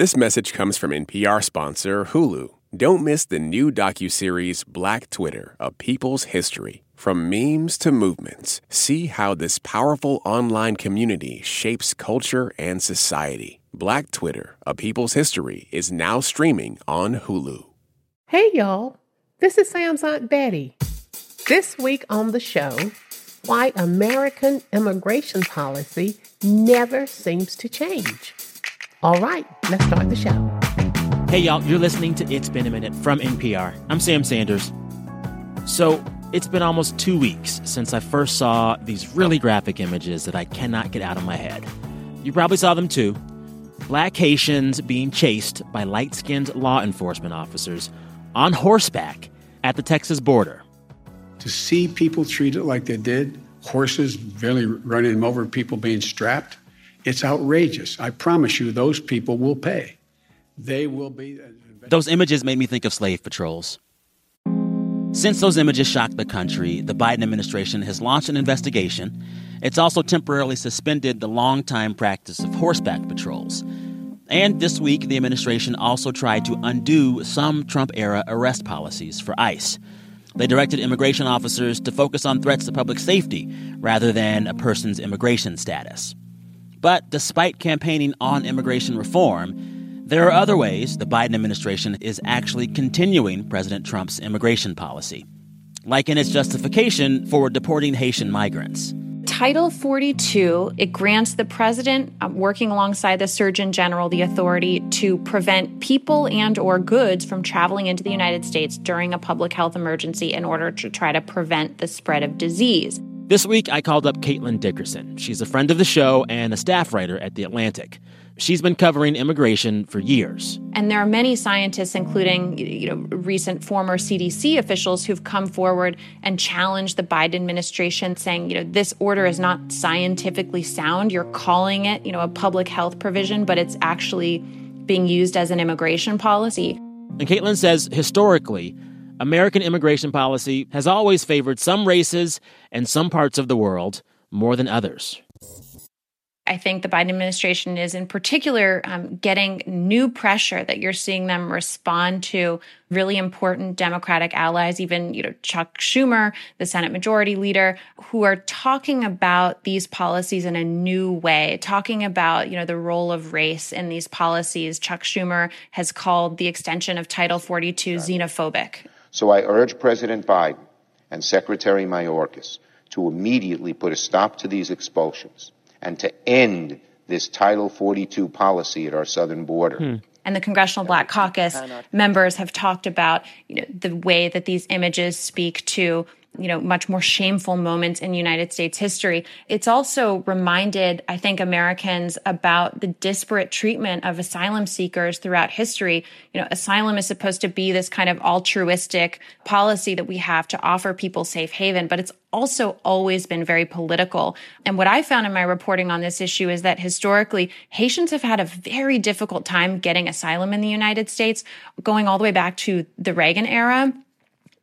This message comes from NPR sponsor Hulu. Don't miss the new docuseries Black Twitter, A People's History. From memes to movements, see how this powerful online community shapes culture and society. Black Twitter, A People's History is now streaming on Hulu. Hey y'all, this is Sam's Aunt Betty. This week on the show, why American immigration policy never seems to change. All right, let's start the show. Hey, y'all, you're listening to It's Been a Minute from NPR. I'm Sam Sanders. So, it's been almost two weeks since I first saw these really graphic images that I cannot get out of my head. You probably saw them too. Black Haitians being chased by light skinned law enforcement officers on horseback at the Texas border. To see people treated like they did, horses barely running them over, people being strapped, it's outrageous. I promise you, those people will pay. They will be. Those images made me think of slave patrols. Since those images shocked the country, the Biden administration has launched an investigation. It's also temporarily suspended the longtime practice of horseback patrols. And this week, the administration also tried to undo some Trump era arrest policies for ICE. They directed immigration officers to focus on threats to public safety rather than a person's immigration status. But despite campaigning on immigration reform, there are other ways the Biden administration is actually continuing President Trump's immigration policy, like in its justification for deporting Haitian migrants. Title 42, it grants the president uh, working alongside the surgeon general the authority to prevent people and or goods from traveling into the United States during a public health emergency in order to try to prevent the spread of disease. This week, I called up Caitlin Dickerson. She's a friend of the show and a staff writer at The Atlantic. She's been covering immigration for years. And there are many scientists, including you know, recent former CDC officials, who've come forward and challenged the Biden administration, saying, you know, this order is not scientifically sound. You're calling it, you know, a public health provision, but it's actually being used as an immigration policy. And Caitlin says historically, American immigration policy has always favored some races and some parts of the world more than others. I think the Biden administration is, in particular, um, getting new pressure that you're seeing them respond to really important Democratic allies, even you know Chuck Schumer, the Senate Majority Leader, who are talking about these policies in a new way, talking about you know the role of race in these policies. Chuck Schumer has called the extension of Title 42 xenophobic. So I urge President Biden and Secretary Mayorkas to immediately put a stop to these expulsions and to end this Title 42 policy at our southern border. Hmm. And the Congressional Black Caucus members have talked about you know, the way that these images speak to you know, much more shameful moments in United States history. It's also reminded, I think, Americans about the disparate treatment of asylum seekers throughout history. You know, asylum is supposed to be this kind of altruistic policy that we have to offer people safe haven, but it's also always been very political. And what I found in my reporting on this issue is that historically, Haitians have had a very difficult time getting asylum in the United States, going all the way back to the Reagan era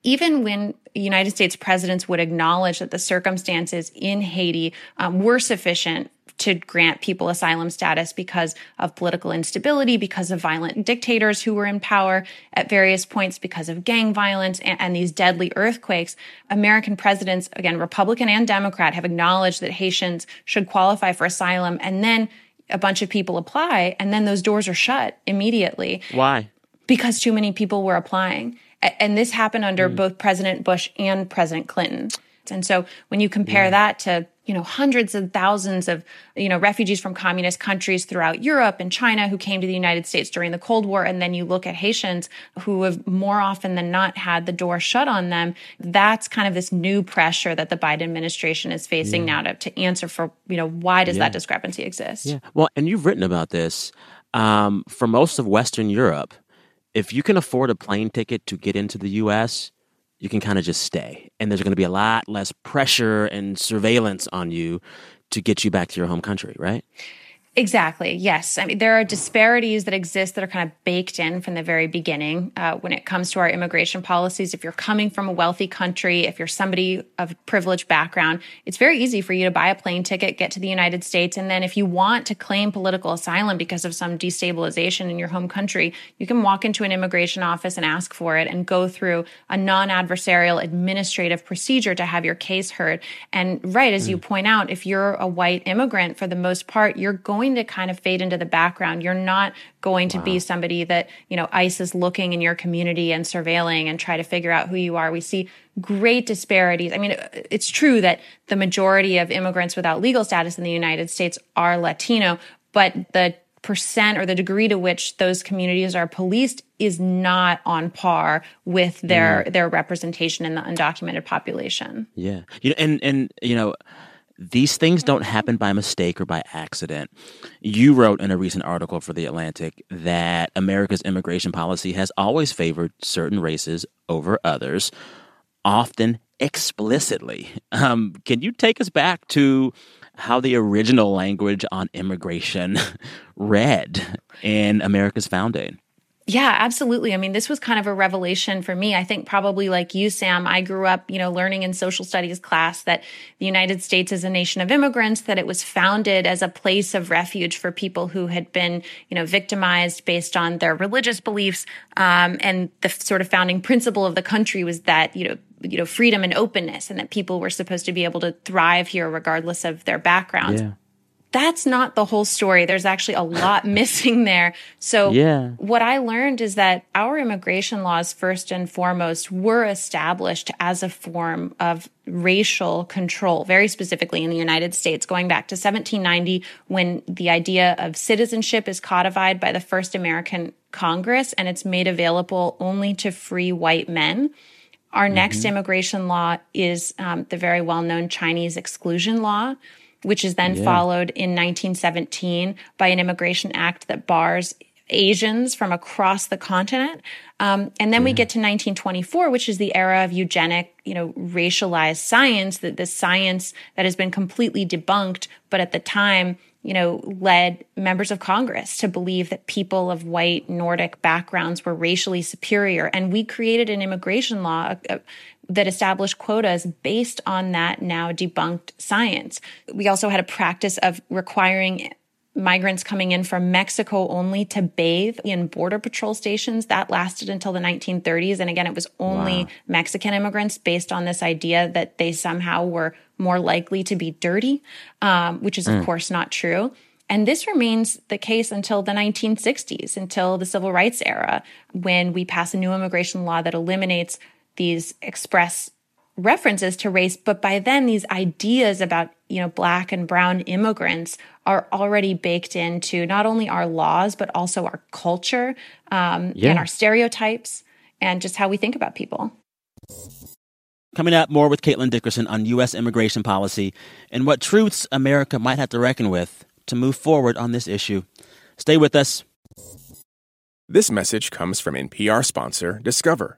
even when United States presidents would acknowledge that the circumstances in Haiti um, were sufficient to grant people asylum status because of political instability, because of violent dictators who were in power at various points, because of gang violence and, and, these deadly earthquakes. American presidents, again, Republican and Democrat, have acknowledged that Haitians should qualify for asylum. And then a bunch of people apply, and then those doors are shut immediately. Why? Because too many people were applying. And this happened under mm. both President Bush and President Clinton. And so when you compare yeah. that to, you know, hundreds of thousands of, you know, refugees from communist countries throughout Europe and China who came to the United States during the Cold War, and then you look at Haitians who have more often than not had the door shut on them, that's kind of this new pressure that the Biden administration is facing yeah. now to, to answer for, you know, why does yeah. that discrepancy exist? Yeah. Well, and you've written about this. Um, for most of Western Europe, if you can afford a plane ticket to get into the US, you can kind of just stay. And there's going to be a lot less pressure and surveillance on you to get you back to your home country, right? Exactly. Yes. I mean, there are disparities that exist that are kind of baked in from the very beginning uh, when it comes to our immigration policies. If you're coming from a wealthy country, if you're somebody of privileged background, it's very easy for you to buy a plane ticket, get to the United States, and then if you want to claim political asylum because of some destabilization in your home country, you can walk into an immigration office and ask for it and go through a non-adversarial administrative procedure to have your case heard. And right as mm. you point out, if you're a white immigrant, for the most part, you're going going to kind of fade into the background. You're not going to wow. be somebody that, you know, ICE is looking in your community and surveilling and try to figure out who you are. We see great disparities. I mean, it's true that the majority of immigrants without legal status in the United States are Latino, but the percent or the degree to which those communities are policed is not on par with their mm. their representation in the undocumented population. Yeah. You know, and and you know these things don't happen by mistake or by accident. You wrote in a recent article for The Atlantic that America's immigration policy has always favored certain races over others, often explicitly. Um, can you take us back to how the original language on immigration read in America's founding? Yeah, absolutely. I mean, this was kind of a revelation for me. I think probably like you, Sam, I grew up, you know, learning in social studies class that the United States is a nation of immigrants, that it was founded as a place of refuge for people who had been, you know, victimized based on their religious beliefs. Um, and the sort of founding principle of the country was that, you know, you know, freedom and openness and that people were supposed to be able to thrive here regardless of their background. Yeah that's not the whole story. There's actually a lot missing there. So yeah. what I learned is that our immigration laws, first and foremost, were established as a form of racial control, very specifically in the United States, going back to 1790 when the idea of citizenship is codified by the first American Congress and it's made available only to free white men. Our mm-hmm. next immigration law is um, the very well known Chinese exclusion law which is then yeah. followed in 1917 by an immigration act that bars Asians from across the continent. Um, and then yeah. we get to 1924, which is the era of eugenic, you know, racialized science, that the science that has been completely debunked, but at the time, you know, led members of Congress to believe that people of white Nordic backgrounds were racially superior. And we created an immigration law, a, that established quotas based on that now debunked science. We also had a practice of requiring migrants coming in from Mexico only to bathe in border patrol stations. That lasted until the 1930s. And again, it was only wow. Mexican immigrants based on this idea that they somehow were more likely to be dirty, um, which is, of mm. course, not true. And this remains the case until the 1960s, until the civil rights era, when we pass a new immigration law that eliminates these express references to race but by then these ideas about you know black and brown immigrants are already baked into not only our laws but also our culture um, yeah. and our stereotypes and just how we think about people. Coming up more with caitlin dickerson on u.s immigration policy and what truths america might have to reckon with to move forward on this issue. Stay with us. This message comes from npr sponsor discover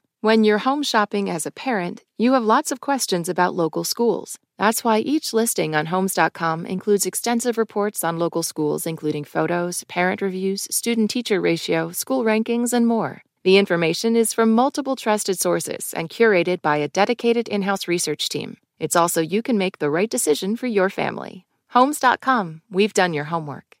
When you're home shopping as a parent, you have lots of questions about local schools. That's why each listing on Homes.com includes extensive reports on local schools, including photos, parent reviews, student teacher ratio, school rankings, and more. The information is from multiple trusted sources and curated by a dedicated in house research team. It's also you can make the right decision for your family. Homes.com, we've done your homework.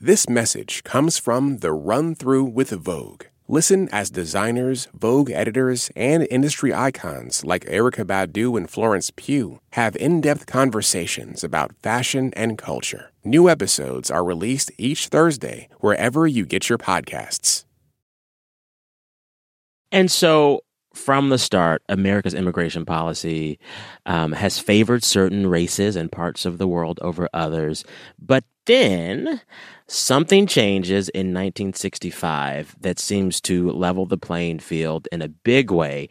This message comes from the Run Through with Vogue. Listen as designers, Vogue editors, and industry icons like Erykah Badu and Florence Pugh have in depth conversations about fashion and culture. New episodes are released each Thursday wherever you get your podcasts. And so, from the start, America's immigration policy um, has favored certain races and parts of the world over others. But then something changes in 1965 that seems to level the playing field in a big way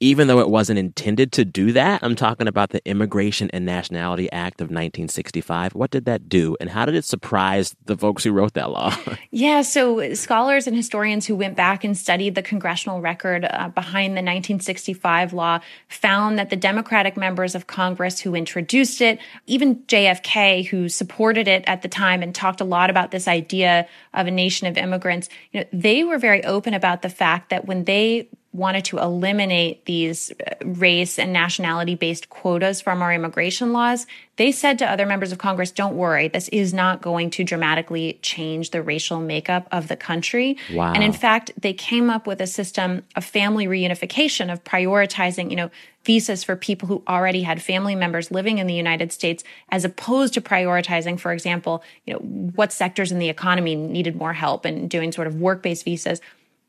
even though it wasn't intended to do that. I'm talking about the Immigration and Nationality Act of 1965. What did that do, and how did it surprise the folks who wrote that law? yeah, so scholars and historians who went back and studied the congressional record uh, behind the 1965 law found that the Democratic members of Congress who introduced it, even JFK, who supported it at the time and talked a lot about this idea of a nation of immigrants, you know, they were very open about the fact that when they wanted to eliminate these uh, race and nationality based quotas from our immigration laws, they said to other members of Congress, don't worry, this is not going to dramatically change the racial makeup of the country. Wow. And in fact, they came up with a system of family reunification, of prioritizing, you know, visas for people who already had family members living in the United States, as opposed to prioritizing, for example, you know, what sectors in the economy needed more help and doing sort of work based visas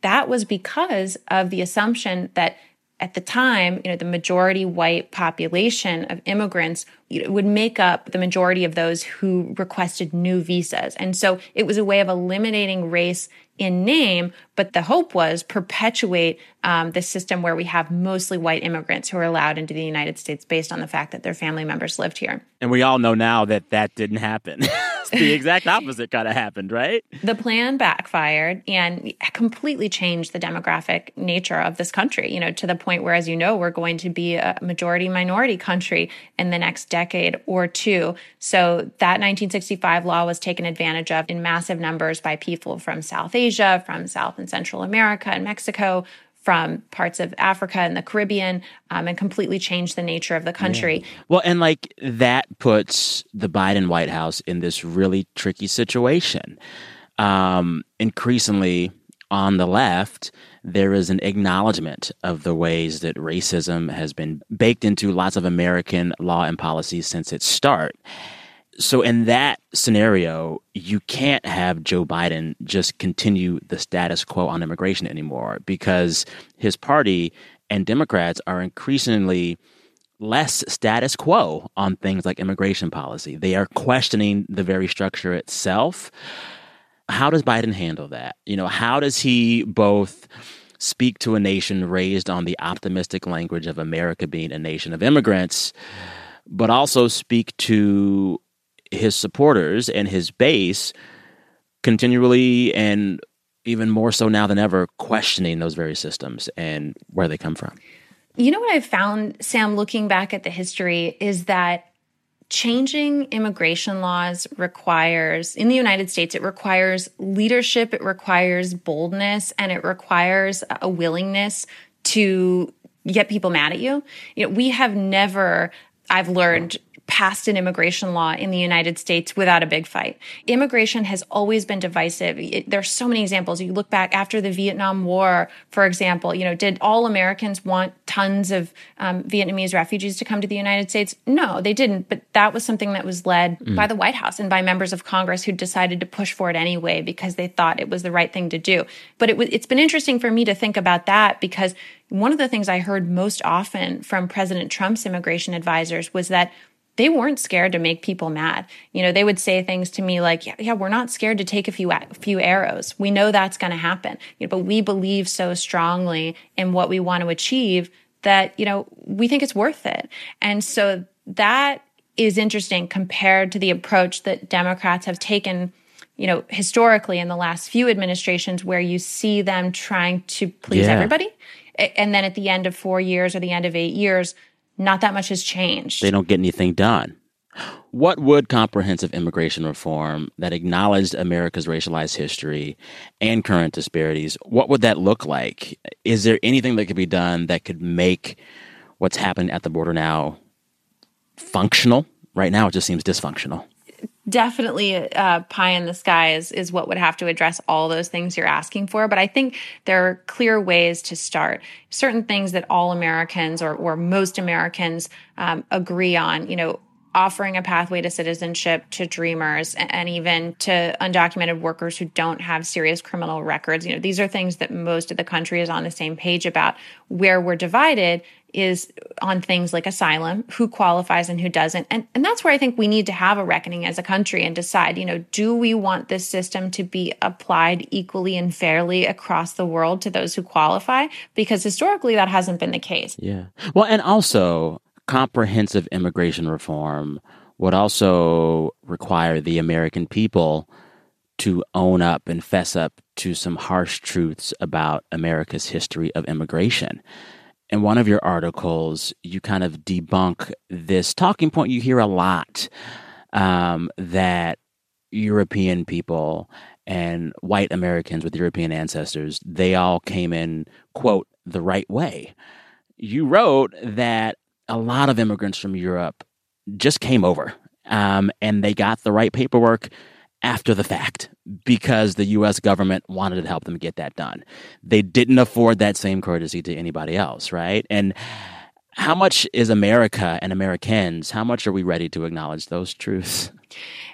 that was because of the assumption that at the time, you know, the majority white population of immigrants would make up the majority of those who requested new visas. And so it was a way of eliminating race in name, but the hope was perpetuate um, the system where we have mostly white immigrants who are allowed into the United States based on the fact that their family members lived here. And we all know now that that didn't happen. the exact opposite kind of happened, right? The plan backfired and completely changed the demographic nature of this country, you know, to the point where, as you know, we're going to be a majority minority country in the next decade or two. So that 1965 law was taken advantage of in massive numbers by people from South Asia, from South and Central America and Mexico, from parts of Africa and the Caribbean um, and completely changed the nature of the country. Yeah. Well, and like that puts the Biden White House in this really tricky situation. Um, increasingly on the left, there is an acknowledgement of the ways that racism has been baked into lots of American law and policy since its start so in that scenario, you can't have Joe Biden just continue the status quo on immigration anymore because his party and Democrats are increasingly less status quo on things like immigration policy. They are questioning the very structure itself. How does Biden handle that? You know, how does he both speak to a nation raised on the optimistic language of America being a nation of immigrants, but also speak to his supporters and his base continually and even more so now than ever questioning those very systems and where they come from. You know what I've found, Sam, looking back at the history, is that changing immigration laws requires, in the United States, it requires leadership, it requires boldness, and it requires a willingness to get people mad at you. You know, we have never, I've learned passed an immigration law in the United States without a big fight. Immigration has always been divisive. It, there are so many examples. You look back after the Vietnam War, for example, you know, did all Americans want tons of um, Vietnamese refugees to come to the United States? No, they didn't. But that was something that was led mm. by the White House and by members of Congress who decided to push for it anyway because they thought it was the right thing to do. But it it's been interesting for me to think about that because one of the things I heard most often from President Trump's immigration advisors was that they weren't scared to make people mad. You know, they would say things to me like, yeah, yeah we're not scared to take a few, a few arrows. We know that's going to happen. You know, but we believe so strongly in what we want to achieve that, you know, we think it's worth it. And so that is interesting compared to the approach that Democrats have taken you know, historically in the last few administrations where you see them trying to please yeah. everybody. And then at the end of four years or the end of eight years, not that much has changed. They don't get anything done. What would comprehensive immigration reform that acknowledged America's racialized history and current disparities, what would that look like? Is there anything that could be done that could make what's happened at the border now functional? Right now, it just seems dysfunctional definitely uh, pie in the sky is is what would have to address all those things you're asking for. But I think there are clear ways to start. Certain things that all Americans or or most Americans um, agree on. You know, offering a pathway to citizenship to dreamers and even to undocumented workers who don't have serious criminal records. You know, these are things that most of the country is on the same page about. Where we're divided is on things like asylum, who qualifies and who doesn't. And, and that's where I think we need to have a reckoning as a country and decide, you know, do we want this system to be applied equally and fairly across the world to those who qualify? Because historically that hasn't been the case. Yeah. Well, and also, comprehensive immigration reform would also require the American people to own up and fess up to some harsh truths about America's history of immigration. In one of your articles, you kind of debunk this talking point you hear a lot um, that European people and white Americans with European ancestors, they all came in, quote, the right way. You wrote that a lot of immigrants from Europe just came over um, and they got the right paperwork after the fact because the US government wanted to help them get that done. They didn't afford that same courtesy to anybody else, right? And how much is America and Americans, how much are we ready to acknowledge those truths?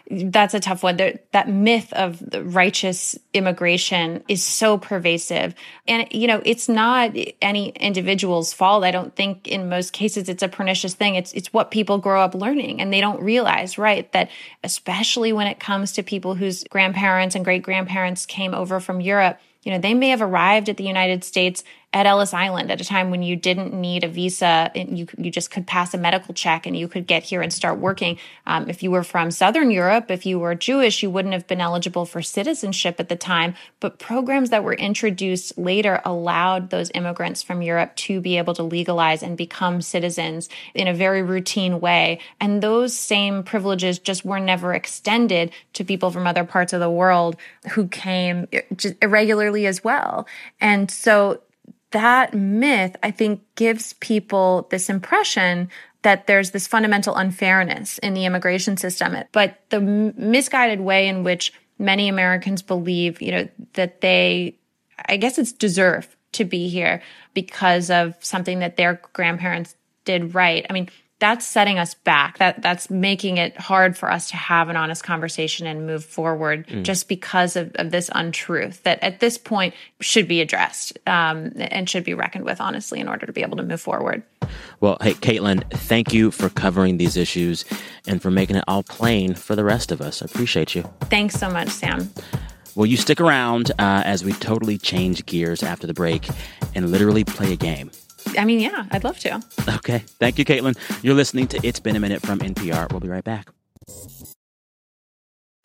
That's a tough one. There, that myth of righteous immigration is so pervasive. And, you know, it's not any individual's fault. I don't think in most cases it's a pernicious thing. It's, it's what people grow up learning and they don't realize, right? That especially when it comes to people whose grandparents and great grandparents came over from Europe, you know, they may have arrived at the United States at Ellis Island at a time when you didn't need a visa. You, you just could pass a medical check and you could get here and start working. Um, if you were from Southern Europe, if you were Jewish, you wouldn't have been eligible for citizenship at the time. But programs that were introduced later allowed those immigrants from Europe to be able to legalize and become citizens in a very routine way. And those same privileges just were never extended to people from other parts of the world who came irregularly as well. And so that myth, I think, gives people this impression that there's this fundamental unfairness in the immigration system. But the misguided way in which many Americans believe, you know, that they, I guess it's deserve to be here because of something that their grandparents did right. I mean, that's setting us back. That that's making it hard for us to have an honest conversation and move forward mm. just because of, of, this untruth that at this point should be addressed um, and should be reckoned with honestly in order to be able to move forward. Well, hey, Caitlin, thank you for covering these issues and for making it all plain for the rest of us. I appreciate you. Thanks so much, Sam. Will you stick around uh, as we totally change gears after the break and literally play a game? I mean, yeah, I'd love to. Okay. Thank you, Caitlin. You're listening to It's Been a Minute from NPR. We'll be right back.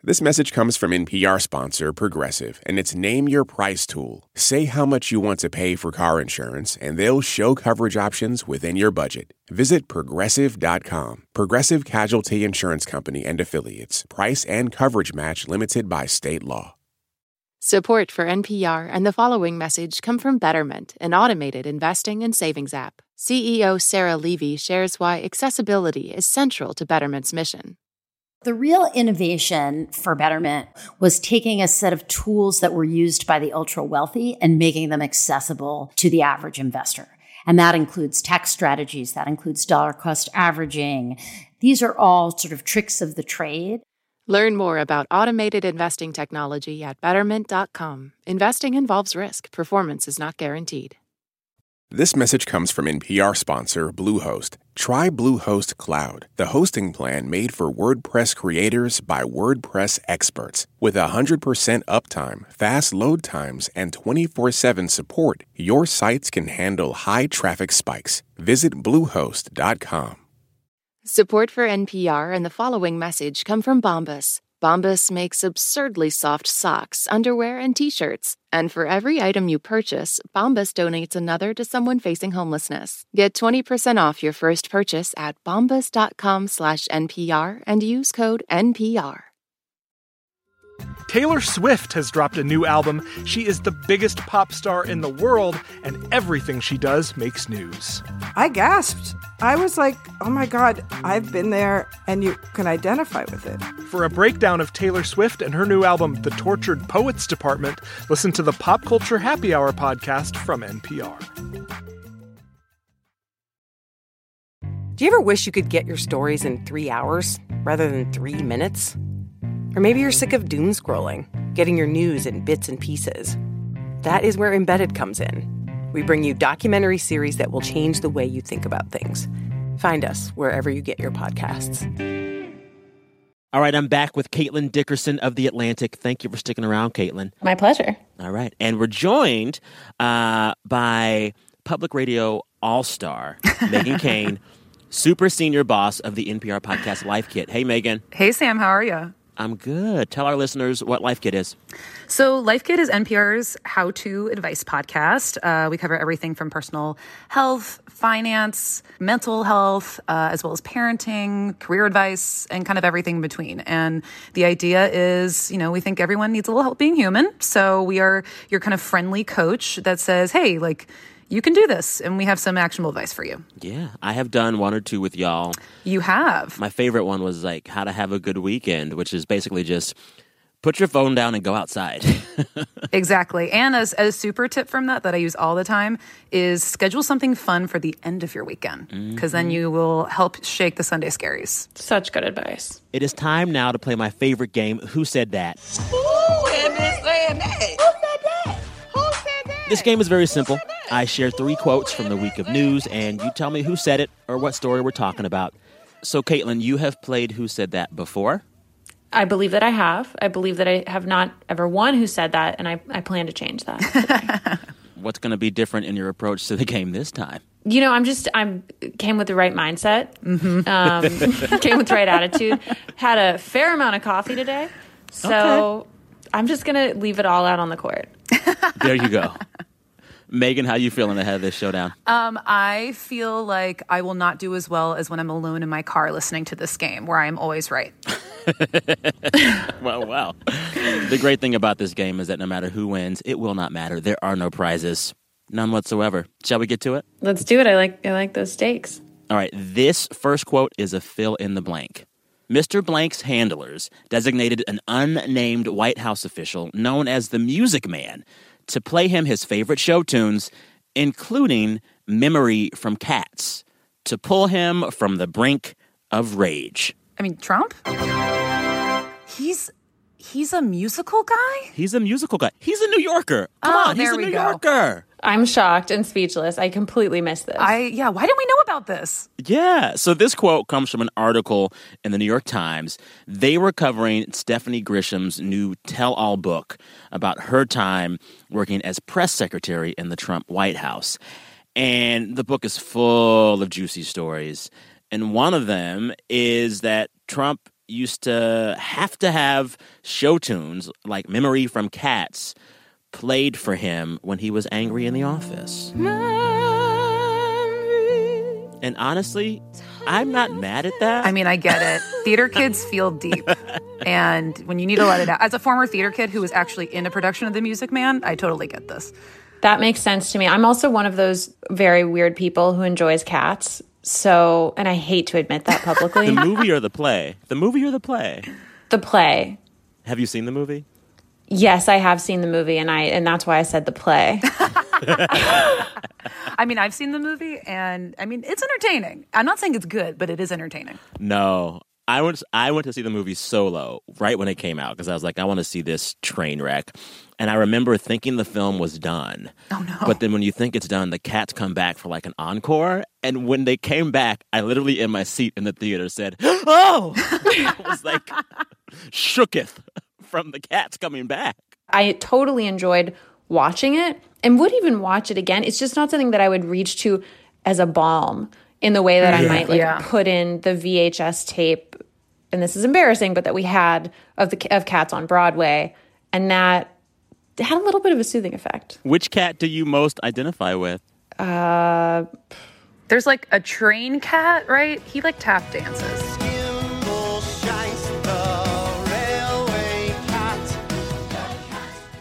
This message comes from NPR sponsor Progressive and its Name Your Price tool. Say how much you want to pay for car insurance, and they'll show coverage options within your budget. Visit progressive.com. Progressive Casualty Insurance Company and Affiliates. Price and coverage match limited by state law. Support for NPR and the following message come from Betterment, an automated investing and savings app. CEO Sarah Levy shares why accessibility is central to Betterment's mission. The real innovation for Betterment was taking a set of tools that were used by the ultra wealthy and making them accessible to the average investor. And that includes tax strategies, that includes dollar cost averaging. These are all sort of tricks of the trade Learn more about automated investing technology at betterment.com. Investing involves risk, performance is not guaranteed. This message comes from NPR sponsor Bluehost. Try Bluehost Cloud, the hosting plan made for WordPress creators by WordPress experts. With 100% uptime, fast load times, and 24 7 support, your sites can handle high traffic spikes. Visit Bluehost.com. Support for NPR and the following message come from Bombas. Bombas makes absurdly soft socks, underwear, and t-shirts. And for every item you purchase, Bombas donates another to someone facing homelessness. Get 20% off your first purchase at bombas.com slash NPR and use code NPR. Taylor Swift has dropped a new album. She is the biggest pop star in the world, and everything she does makes news. I gasped. I was like, oh my God, I've been there, and you can identify with it. For a breakdown of Taylor Swift and her new album, The Tortured Poets Department, listen to the Pop Culture Happy Hour podcast from NPR. Do you ever wish you could get your stories in three hours rather than three minutes? Or maybe you're sick of doom scrolling, getting your news in bits and pieces. That is where Embedded comes in. We bring you documentary series that will change the way you think about things. Find us wherever you get your podcasts. All right, I'm back with Caitlin Dickerson of The Atlantic. Thank you for sticking around, Caitlin. My pleasure. All right. And we're joined uh, by public radio all star Megan Kane, super senior boss of the NPR podcast Life Kit. Hey, Megan. Hey, Sam. How are you? I'm good. Tell our listeners what Life Kit is. So, Life Kit is NPR's how to advice podcast. Uh, we cover everything from personal health, finance, mental health, uh, as well as parenting, career advice, and kind of everything in between. And the idea is, you know, we think everyone needs a little help being human. So, we are your kind of friendly coach that says, hey, like, you can do this, and we have some actionable advice for you. Yeah, I have done one or two with y'all. You have. My favorite one was like how to have a good weekend, which is basically just put your phone down and go outside. exactly. And as a super tip from that that I use all the time is schedule something fun for the end of your weekend because then mm-hmm. you will help shake the Sunday scaries. Such good advice. it is time now to play my favorite game, Who Said That? This game is very simple. I share three quotes from the week of news, and you tell me who said it or what story we're talking about. So, Caitlin, you have played Who Said That before. I believe that I have. I believe that I have not ever won who said that, and I, I plan to change that. What's going to be different in your approach to the game this time? you know, I'm just I'm came with the right mindset, um, came with the right attitude, had a fair amount of coffee today, so I'm just gonna leave it all out on the court. There you go. Megan, how you feeling ahead of this showdown? Um, I feel like I will not do as well as when I'm alone in my car listening to this game, where I am always right. well, well. The great thing about this game is that no matter who wins, it will not matter. There are no prizes, none whatsoever. Shall we get to it? Let's do it. I like I like those stakes. All right, this first quote is a fill in the blank. Mr. Blank's handlers designated an unnamed White House official known as the Music Man to play him his favorite show tunes, including Memory from Cats, to pull him from the brink of rage. I mean, Trump. He's he's a musical guy. He's a musical guy. He's a New Yorker. Come Oh, on, he's there a New go. Yorker. I'm shocked and speechless. I completely missed this. I yeah. Why didn't we know about this? Yeah. So this quote comes from an article in the New York Times. They were covering Stephanie Grisham's new tell all book about her time working as press secretary in the Trump White House. And the book is full of juicy stories. And one of them is that Trump used to have to have show tunes like Memory from Cats played for him when he was angry in the office. And honestly, I'm not mad at that. I mean, I get it. theater kids feel deep, and when you need to let it out. As a former theater kid who was actually in a production of The Music Man, I totally get this. that makes sense to me. I'm also one of those very weird people who enjoys cats. So, and I hate to admit that publicly. the movie or the play? The movie or the play? the play. Have you seen the movie? Yes, I have seen the movie, and I and that's why I said the play. I mean, I've seen the movie, and I mean, it's entertaining. I'm not saying it's good, but it is entertaining. No. I went I went to see the movie Solo right when it came out because I was like I want to see this train wreck. And I remember thinking the film was done. Oh no! But then when you think it's done, the cats come back for like an encore. And when they came back, I literally in my seat in the theater said, "Oh!" I was like shooketh from the cats coming back. I totally enjoyed watching it and would even watch it again. It's just not something that I would reach to as a balm in the way that I might like Yeah. put in the VHS tape and this is embarrassing, but that we had of the of cats on Broadway, and that had a little bit of a soothing effect. Which cat do you most identify with? Uh, There's like a train cat, right? He like tap dances.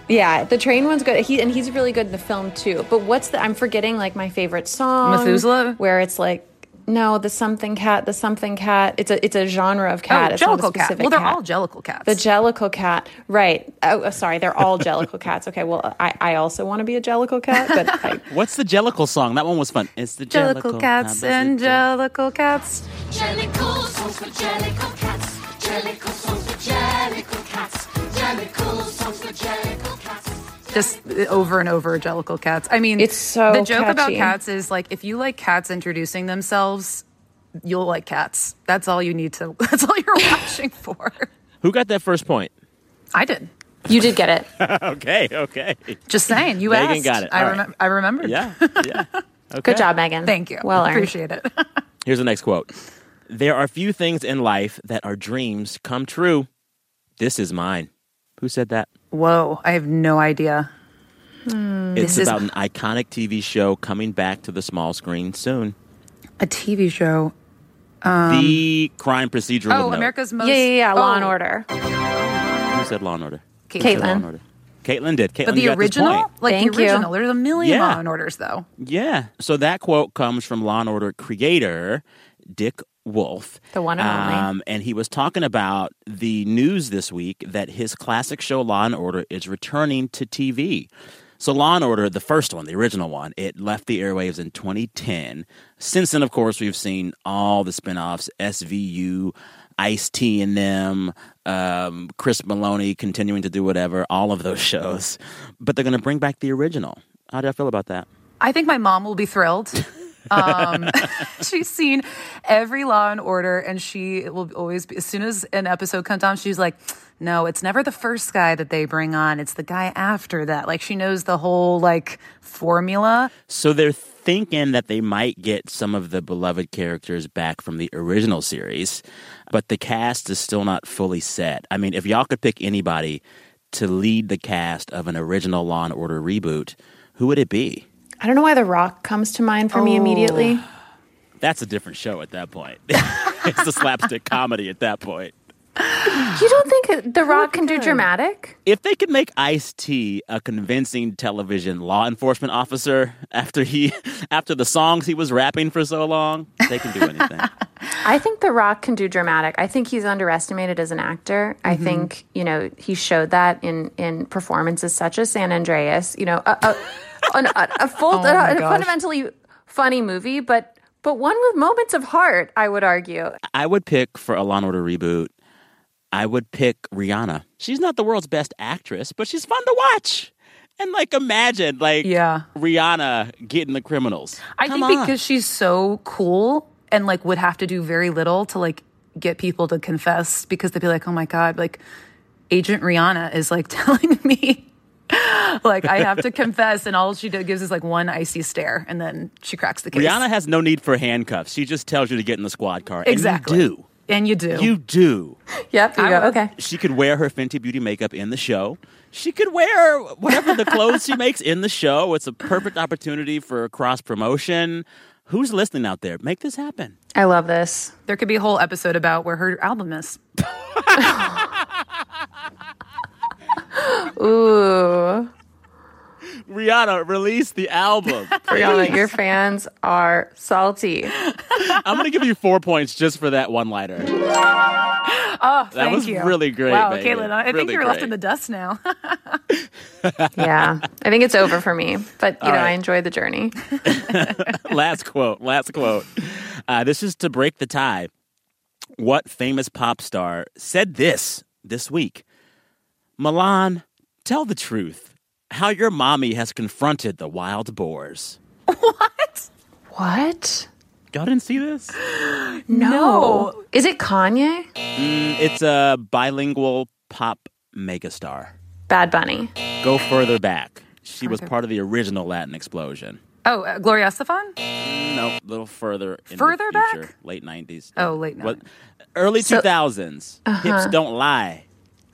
Yeah, the train one's good. He and he's really good in the film too. But what's the? I'm forgetting like my favorite song, Methuselah? where it's like. No, the something cat, the something cat. It's a it's a genre of cat. oh, it's not a Jellicle cat. Well, they're cat. all Jellicle cats. The Jellicle cat, right? Oh, uh, sorry, they're all Jellicle cats. Okay, well, I, I also want to be a Jellicle cat, but I, What's the Jellicle song? That one was fun. It's the Jellicle Jellicle cats How and does? Jellicle cats. Jellicle songs for Jellicle cats. Jellicle songs for Jellicle cats. Jellicle songs for Jellicle cats. Just over and over, Jellicle cats. I mean, It's so the joke about cats is like if you like cats introducing themselves, you'll like cats. That's all you need to. That's all you're watching for. Who got that first point? I did. you did get it. okay, okay. Just saying. You Megan asked. got it. I, All remem- right. I remembered. Yeah, yeah. Okay. Good job, Megan. Thank you. Well earned. Appreciate it. Here's the next quote There are few things in life that are dreams come true. This is mine. Who said that? Whoa, I have no idea. Hmm. It's This is- about an iconic TV show coming back to the small screen soon. A TV show. Um, the crime procedural. Oh, of note. America's most. Yeah, yeah, yeah. Law and Oh, Order. Who said Law and Order? Caitlin. Who said Law Caitlin. and Order? Caitlin did. Caitlin, But you the got this original, point. like Thank the you. original, there's a million Yeah. Law and Orders though. Yeah. So that quote comes from Law and Order creator Dick Wolf. The one and only. Um, and he was talking about the news this week that his classic show Law and Order is returning to TV. So Law and Order, the first one, the original one, it left the airwaves in 2010. Since then, of course, we've seen all the spinoffs, SVU, Ice T and them, um, Chris Maloney continuing to do whatever, all of those shows. But they're going to bring back the original. How do I feel about that? I think my mom will be thrilled. Um, she's seen every Law and Order, and she will always be. As soon as an episode comes on, she's like, "No, it's never the first guy that they bring on; it's the guy after that." Like she knows the whole like formula. So they're thinking that they might get some of the beloved characters back from the original series, but the cast is still not fully set. I mean, if y'all could pick anybody to lead the cast of an original Law and Order reboot, who would it be? I don't know why The Rock comes to mind for me Oh. immediately. That's a different show at that point. it's a slapstick comedy at that point. You don't think The Rock can do dramatic? If they could make Ice T a convincing television law enforcement officer after he after the songs he was rapping for so long, they can do anything. I think The Rock can do dramatic. I think he's underestimated as an actor. I mm-hmm. think you know he showed that in in performances such as San Andreas. You know, a a, an- a, a full, Oh my a fundamentally funny movie, but but one with moments of heart. I would argue. I would pick for a Law and Order reboot. I would pick Rihanna. She's not the world's best actress, but she's fun to watch. And like, imagine like Yeah. Rihanna getting the criminals. I Come think on. because she's so cool and like would have to do very little to like get people to confess because they'd be like, "Oh my god, like Agent Rihanna is like telling me." like I have to confess, and all she do- gives is like one icy stare, and then she cracks the case. Rihanna has no need for handcuffs. She just tells you to get in the squad car. Exactly. And you do. and you do. You do. Yep. You I go. Okay. She could wear her Fenty Beauty makeup in the show. She could wear whatever the clothes she makes in the show. It's a perfect opportunity for cross promotion. Who's listening out there? Make this happen. I love this. there could be a whole episode about where her album is. Ooh, Rihanna, release the album. Brianna, your fans are salty. I'm going to give you four points just for that one liner. Oh, That thank was you. really great, Wow, Megan. Caitlin, I think you're left in the dust now. Yeah, I think it's over for me. But you All know, right. I enjoy the journey. last quote. Last quote. Uh, this is to break the tie. What famous pop star said this this week? Milan, tell the truth. How your mommy has confronted the wild boars. What? What? Y'all didn't see this? No. Is it Kanye? Mm, it's a bilingual pop megastar. Bad Bunny. Go further back. She was part of the original Latin explosion. Oh, uh, Gloria Estefan? No, a little further. In Further the back? Late nineties. Oh, late What? Early So- two thousands. Hips Uh-huh. don't lie.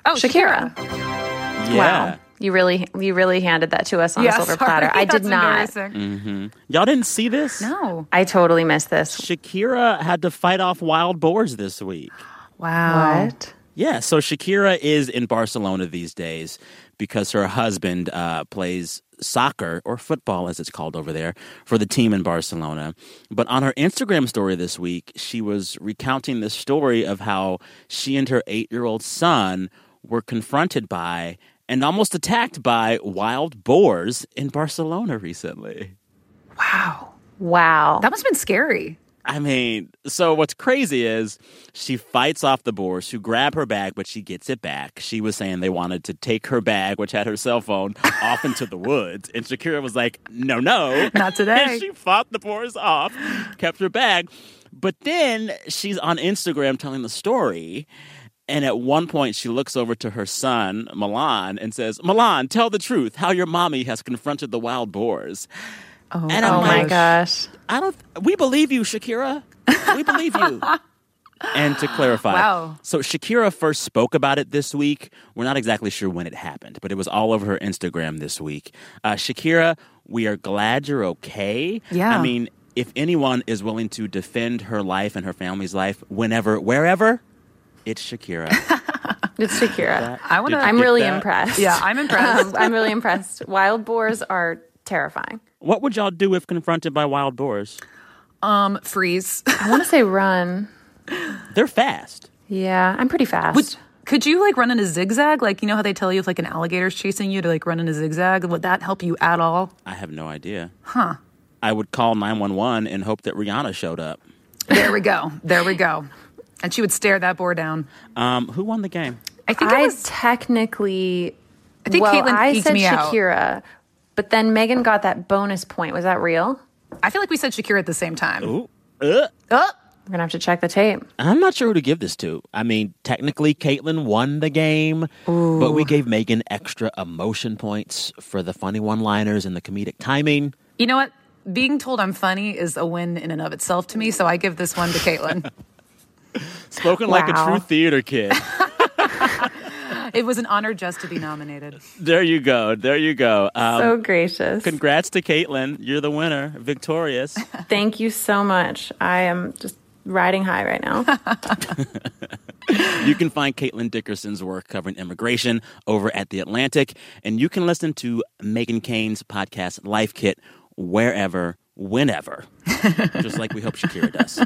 Oh, Shakira. Yeah. Wow. You really, you really handed that to us on Yeah, a silver sorry. platter. I did not. embarrassing. hmm Y'all didn't see this? No. I totally missed this. Shakira had to fight off wild boars this week. Wow. What? Yeah, so Shakira is in Barcelona these days because her husband uh, plays soccer or football, as it's called over there, for the team in Barcelona. But on her Instagram story this week, she was recounting the story of how she and her eight year old son were confronted by and almost attacked by wild boars in Barcelona recently. Wow. Wow. That must have been scary. I mean, so what's crazy is she fights off the boars who grab her bag, but she gets it back. She was saying they wanted to take her bag, which had her cell phone, off into the woods. And Shakira was like, no, no. Not today. And she fought the boars off, kept her bag. But then she's on Instagram telling the story. And at one point, she looks over to her son, Milan, and says, Milan, tell the truth how your mommy has confronted the wild boars. Oh, And I'm oh my like, gosh. I don't. We believe you, Shakira. We believe you. and to clarify, Wow. so Shakira first spoke about it this week. We're not exactly sure when it happened, but it was all over her Instagram this week. Uh, Shakira, we are glad you're okay. Yeah. I mean, if anyone is willing to defend her life and her family's life, whenever, wherever, it's Shakira. It's Shakira. I want to. I'm really that? impressed. Yeah, I'm impressed. Um, I'm really impressed. Wild boars are terrifying. what would y'all do if confronted by wild boars? Um, freeze. I want to say run. They're fast. Yeah, I'm pretty fast. Would, could you like run in a zigzag? Like you know how they tell you if like an alligator's chasing you to like run in a zigzag? Would that help you at all? I have no idea. Huh. I would call 911 and hope that Rihanna showed up. There we go. There we go. And she would stare that boar down. Um, who won the game? I think it I was. technically. I think well, Caitlin I eked said me out. Shakira, but then Meghan got that bonus point. Was that real? I feel like we said Shakira at the same time. Ooh. Uh, Oh, We're gonna have to check the tape. I'm not sure who to give this to. I mean, technically, Caitlin won the game, but we gave Meghan extra emotion points for the funny one liners and the comedic timing. you know what? Being told I'm funny is a win in and of itself to me, so I give this one to Caitlin. Spoken like a true theater kid. it was an honor just to be nominated. there you go. There you go. Um, so gracious. congrats to Caitlin. You're the winner, victorious. Thank you so much. I am just riding high right now. You can find Caitlin Dickerson's work covering immigration over at The Atlantic, and you can listen to Meghan Kane's podcast, Life Kit, wherever, whenever, just like we hope Shakira does.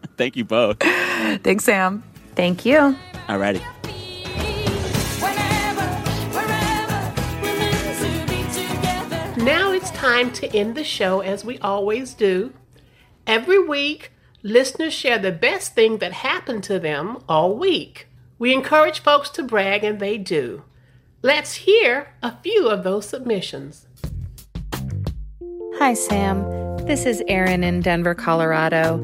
Thank you both. Thanks, Sam. Thank you. All righty. Now it's time to end the show as we always do. Every week, listeners share the best thing that happened to them all week. We encourage folks to brag, and they do. Let's hear a few of those submissions. Hi, Sam. This is Erin in Denver, Colorado.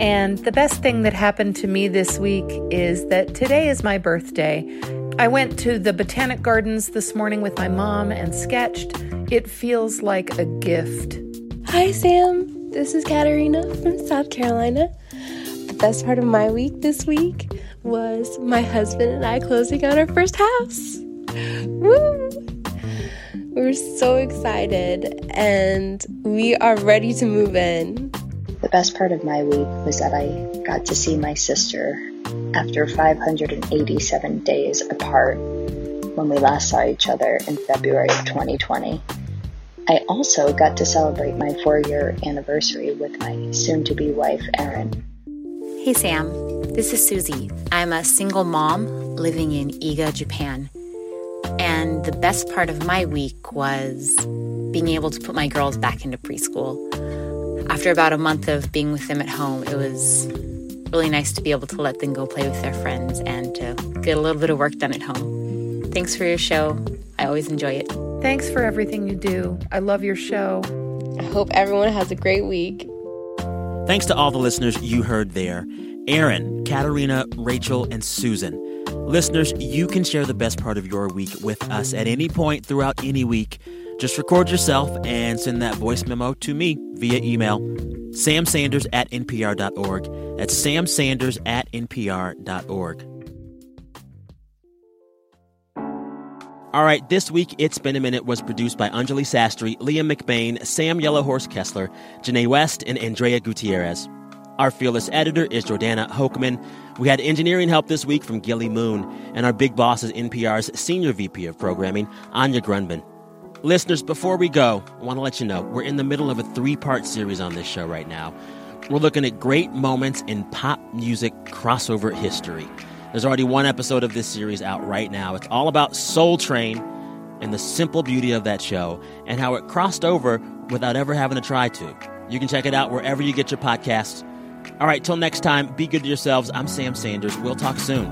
And the best thing that happened to me this week is that today is my birthday. I went to the Botanic Gardens this morning with my mom and sketched. It feels like a gift. Hi, Sam. This is Katarina from South Carolina. The best part of my week this week was my husband and I closing on our first house. Woo! We're so excited and we are ready to move in. The best part of my week was that I got to see my sister after 587 days apart when we last saw each other in February of 2020. I also got to celebrate my four year anniversary with my soon to be wife, Erin. Hey Sam, this is Susie. I'm a single mom living in Iga, Japan. And the best part of my week was being able to put my girls back into preschool. After about a month of being with them at home, it was really nice to be able to let them go play with their friends and to get a little bit of work done at home. Thanks for your show. I always enjoy it. Thanks for everything you do. I love your show. I hope everyone has a great week. Thanks to all the listeners you heard there Aaron, Katarina, Rachel, and Susan. Listeners, you can share the best part of your week with us at any point throughout any week. Just record yourself and send that voice memo to me via email, samsanders at npr.org. That's samsanders at npr.org. All right, this week, It's Been a Minute was produced by Anjali Sastry, Liam McBain, Sam Yellowhorse Kessler, Janae West, and Andrea Gutierrez. Our fearless editor is Jordana Hochman. We had engineering help this week from Gilly Moon, and our big boss is NPR's Senior VP of Programming, Anya Grundmann. Listeners, before we go, I want to let you know we're in the middle of a three part series on this show right now. We're looking at great moments in pop music crossover history. There's already one episode of this series out right now. It's all about Soul Train and the simple beauty of that show and how it crossed over without ever having to try to. You can check it out wherever you get your podcasts. All right, till next time, be good to yourselves. I'm Sam Sanders. We'll talk soon.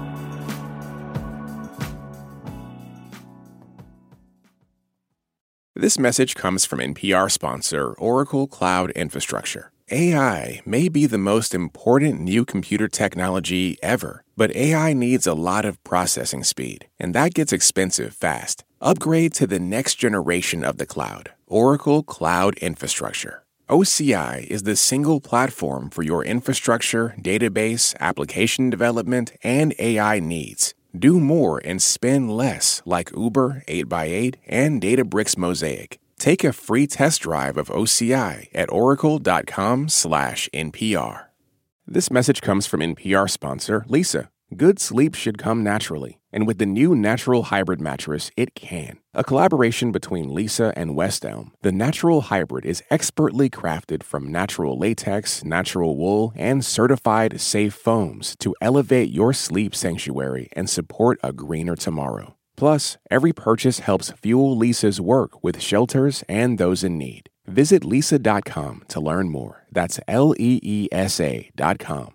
This message comes from NPR sponsor Oracle Cloud Infrastructure. AI may be the most important new computer technology ever, but AI needs a lot of processing speed, and that gets expensive fast. Upgrade to the next generation of the cloud, Oracle Cloud Infrastructure. OCI is the single platform for your infrastructure, database, application development, and AI needs. Do more and spend less like Uber 8x8 and Databricks Mosaic. Take a free test drive of OCI at oracle.com/npr. This message comes from NPR sponsor Leesa. Good sleep should come naturally, and with the new Natural Hybrid mattress, it can. A collaboration between Leesa and West Elm, the Natural Hybrid is expertly crafted from natural latex, natural wool, and certified safe foams to elevate your sleep sanctuary and support a greener tomorrow. Plus, every purchase helps fuel Leesa's work with shelters and those in need. Visit lisa.com to learn more. That's L E E S A.com.